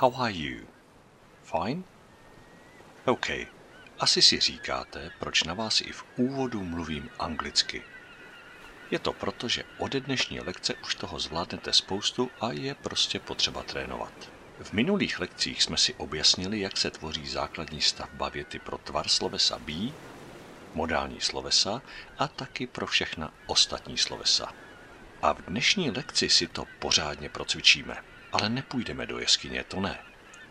How are you? Fine? OK. Asi si říkáte, proč na vás i v úvodu mluvím anglicky. Je to proto, že ode dnešní lekce už toho zvládnete spoustu a je prostě potřeba trénovat. V minulých lekcích jsme si objasnili, jak se tvoří základní stavba věty pro tvar slovesa be, modální slovesa a taky pro všechna ostatní slovesa. A v dnešní lekci si to pořádně procvičíme. Ale nepůjdeme do jeskyně, to ne.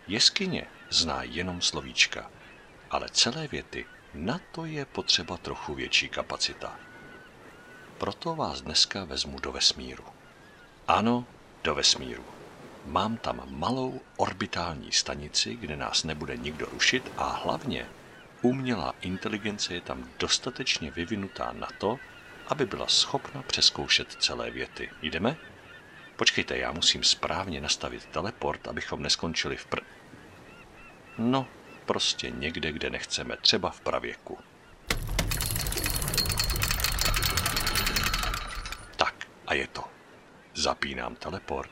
Jeskyně zná jenom slovíčka, ale celé věty, na to je potřeba trochu větší kapacita. Proto vás dneska vezmu do vesmíru. Ano, do vesmíru. Mám tam malou orbitální stanici, kde nás nebude nikdo rušit a hlavně umělá inteligence je tam dostatečně vyvinutá na to, aby byla schopna přeskoušet celé věty. Jdeme? Počkejte, já musím správně nastavit teleport, abychom neskončili v pr... No, prostě někde, kde nechceme, třeba v pravěku. Tak, a je to. Zapínám teleport.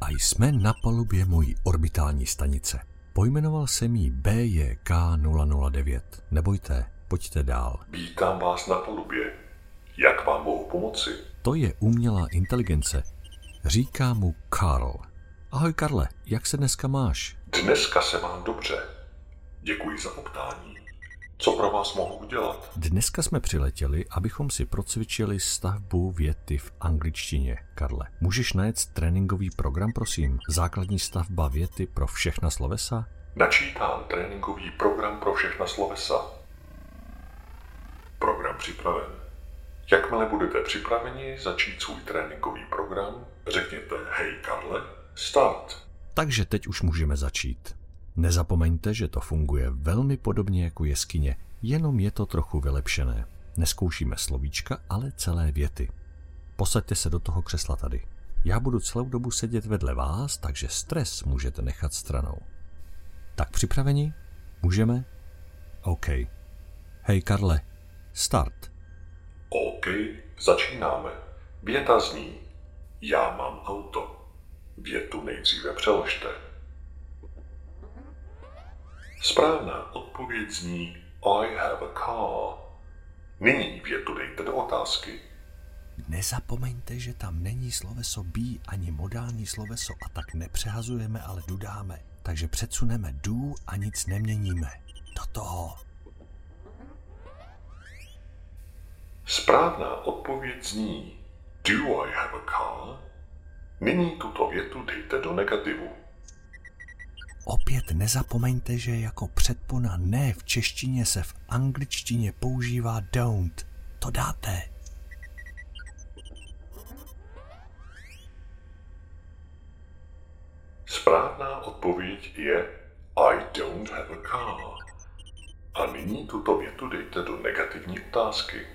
A jsme na palubě mojí orbitální stanice. Pojmenoval jsem ji BJK 009. Nebojte, pojďte dál. Vítám vás na palubě. Jak vám mohu pomoci? To je umělá inteligence. Říká mu Karl. Ahoj Karle, jak se dneska máš? Dneska se mám dobře. Děkuji za poptání. Co pro vás mohu udělat? Dneska jsme přiletěli, abychom si procvičili stavbu věty v angličtině, Karle. Můžeš najet tréninkový program, prosím? Základní stavba věty pro všechna slovesa? Načítám tréninkový program pro všechna slovesa. Program připraven. Jakmile budete připraveni začít svůj tréninkový program, řekněte Hej Karle, start. Takže teď už můžeme začít. Nezapomeňte, že to funguje velmi podobně jako jeskyně, jenom je to trochu vylepšené. Neskoušíme slovíčka, ale celé věty. Posaďte se do toho křesla tady. Já budu celou dobu sedět vedle vás, takže stres můžete nechat stranou. Tak připraveni? Můžeme? OK. Hej Karle, start. OK, začínáme. Věta zní Já mám auto. Větu nejdříve přeložte. Správná odpověď zní I have a car. Nyní větu dejte do otázky. Nezapomeňte, že tam není sloveso be ani modální sloveso a tak nepřehazujeme, ale dudáme. Takže předsuneme do a nic neměníme. Do toho. Správná odpověď zní Do I have a car? Nyní tuto větu dejte do negativu. Opět nezapomeňte, že jako předpona ne v češtině se v angličtině používá don't. To dáte. Správná odpověď je I don't have a car. A nyní tuto větu dejte do negativní otázky.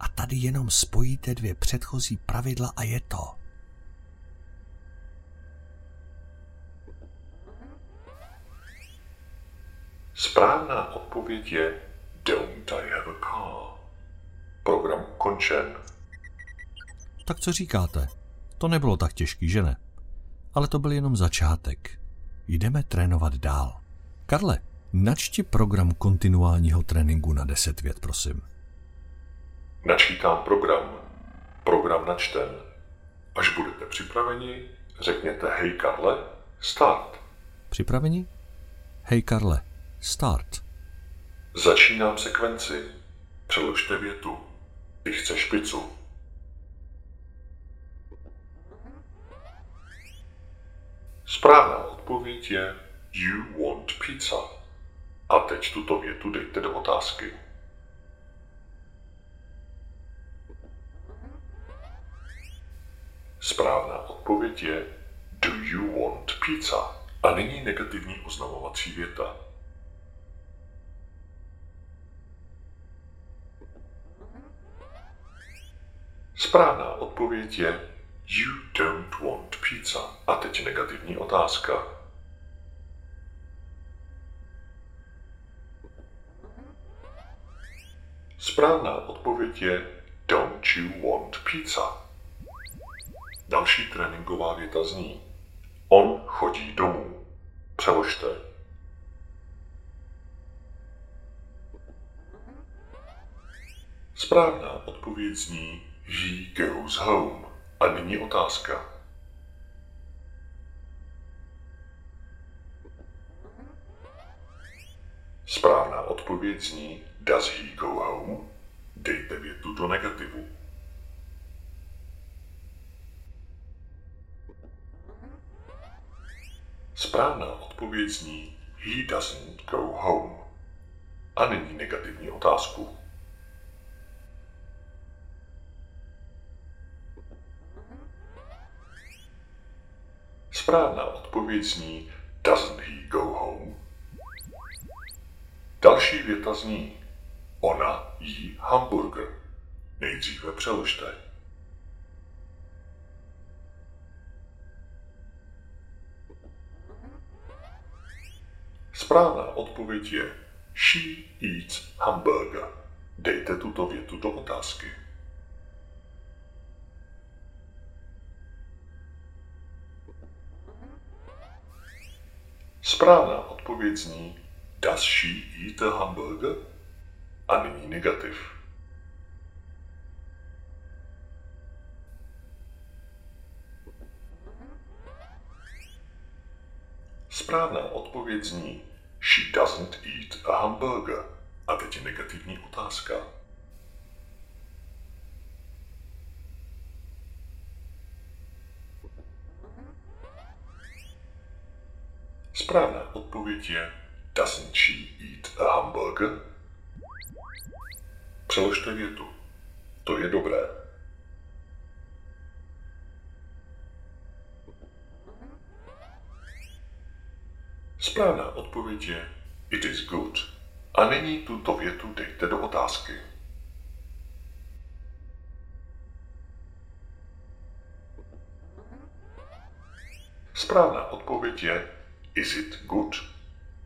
A tady jenom spojíte dvě předchozí pravidla a je to. Správná odpověď je Don't I have a car. Program ukončen. Tak co říkáte? To nebylo tak těžký, že ne? Ale to byl jenom začátek. Jdeme trénovat dál. Karle, načti program kontinuálního tréninku na 10 vět, prosím. Načítám program. Program načten. Až budete připraveni, řekněte Hej Karle, start. Připraveni? Hej Karle, start. Začínám sekvenci. Přeložte větu. Ty chceš pizzu. Správná odpověď je You want pizza. A teď tuto větu dejte do otázky. Správná odpověď je Do you want pizza? A nyní negativní oznamovací věta. Správná odpověď je You don't want pizza. A teď negativní otázka. Správná odpověď je Don't you want pizza? Další tréninková věta zní On chodí domů. Přeložte. Správná odpověď zní He goes home. A nyní otázka. Správná odpověď zní Does he go home? Dejte větu do negativu. Správná odpověď zní He doesn't go home. A nyní negativní otázku. Správná odpověď zní Doesn't he go home? Další věta zní Ona jí hamburger. Nejdříve přeložte. Správná odpověď je She eats hamburger. Dejte tuto větu do otázky. Správná odpověď zní Does she eat a hamburger? A nyní negativ. Správná odpověď zní She doesn't eat a hamburger. A teď je negativní otázka. Správná odpověď je Doesn't she eat a hamburger? Přeložte větu. To je dobré. Správná odpověď je It is good. A nyní tuto větu dejte do otázky. Správná odpověď je Is it good?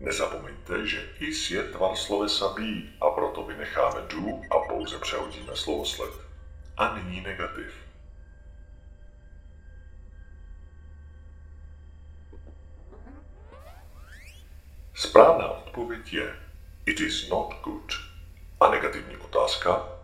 Nezapomeňte, že is je tvar slovesa be a proto vynecháme do a pouze přehodíme slovosled. A nyní negativ. Správná odpověď je It is not good. A negativní otázka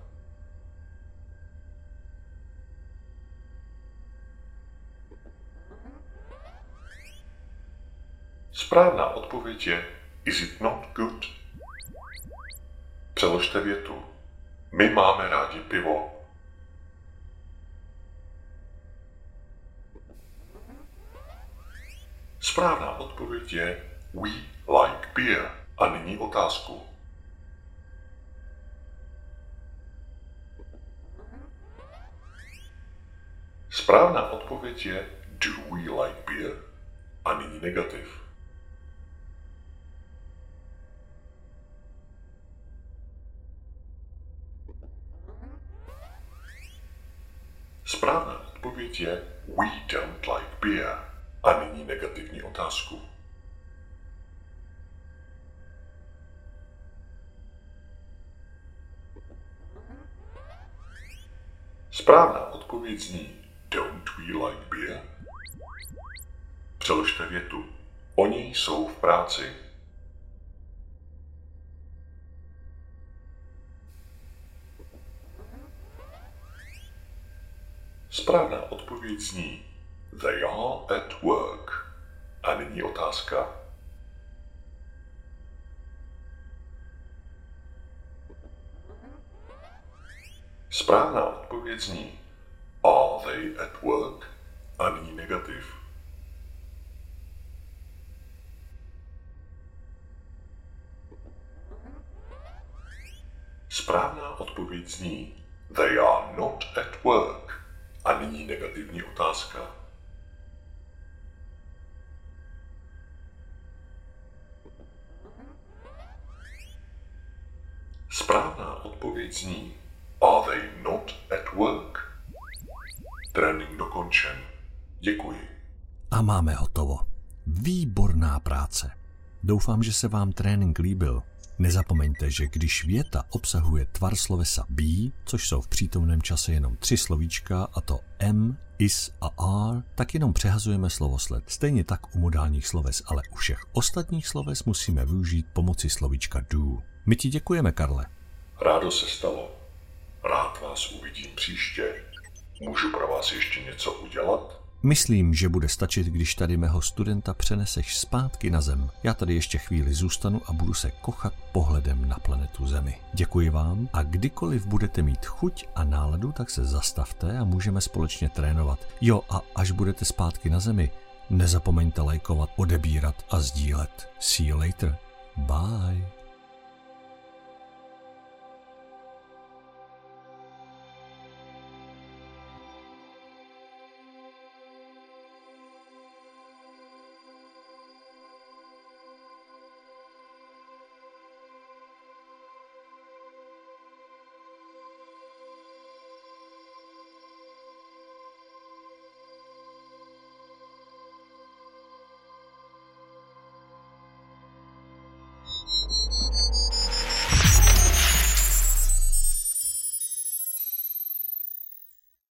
Správná odpověď je Is it not good? Přeložte větu. My máme rádi pivo. Správná odpověď je We like beer. A nyní otázku. Správná odpověď je Do we like beer? A nyní negativ. Správná odpověď je We don't like beer. A nyní negativní otázku. Správná odpověď zní Don't we like beer? Přeložte větu. Oni jsou v práci. Správná odpověď zní They are at work. A nyní otázka. Správná odpověď zní Are they at work? A nyní negativ. Správná odpověď zní They are otázka. Správná odpověď zní Are they not at work? Trénink dokončen. Děkuji. A máme hotovo. Výborná práce. Doufám, že se vám trénink líbil. Nezapomeňte, že když věta obsahuje tvar slovesa be, což jsou v přítomném čase jenom tři slovíčka, a to m, is a are, tak jenom přehazujeme slovosled. Stejně tak u modálních sloves, ale u všech ostatních sloves musíme využít pomoci slovíčka do. My ti děkujeme, Karle. Rádo se stalo. Rád vás uvidím příště. Můžu pro vás ještě něco udělat? Myslím, že bude stačit, když tady mého studenta přeneseš zpátky na zem. Já tady ještě chvíli zůstanu a budu se kochat pohledem na planetu Zemi. Děkuji vám a kdykoliv budete mít chuť a náladu, tak se zastavte a můžeme společně trénovat. Jo a až budete zpátky na Zemi, nezapomeňte lajkovat, odebírat a sdílet. See you later. Bye.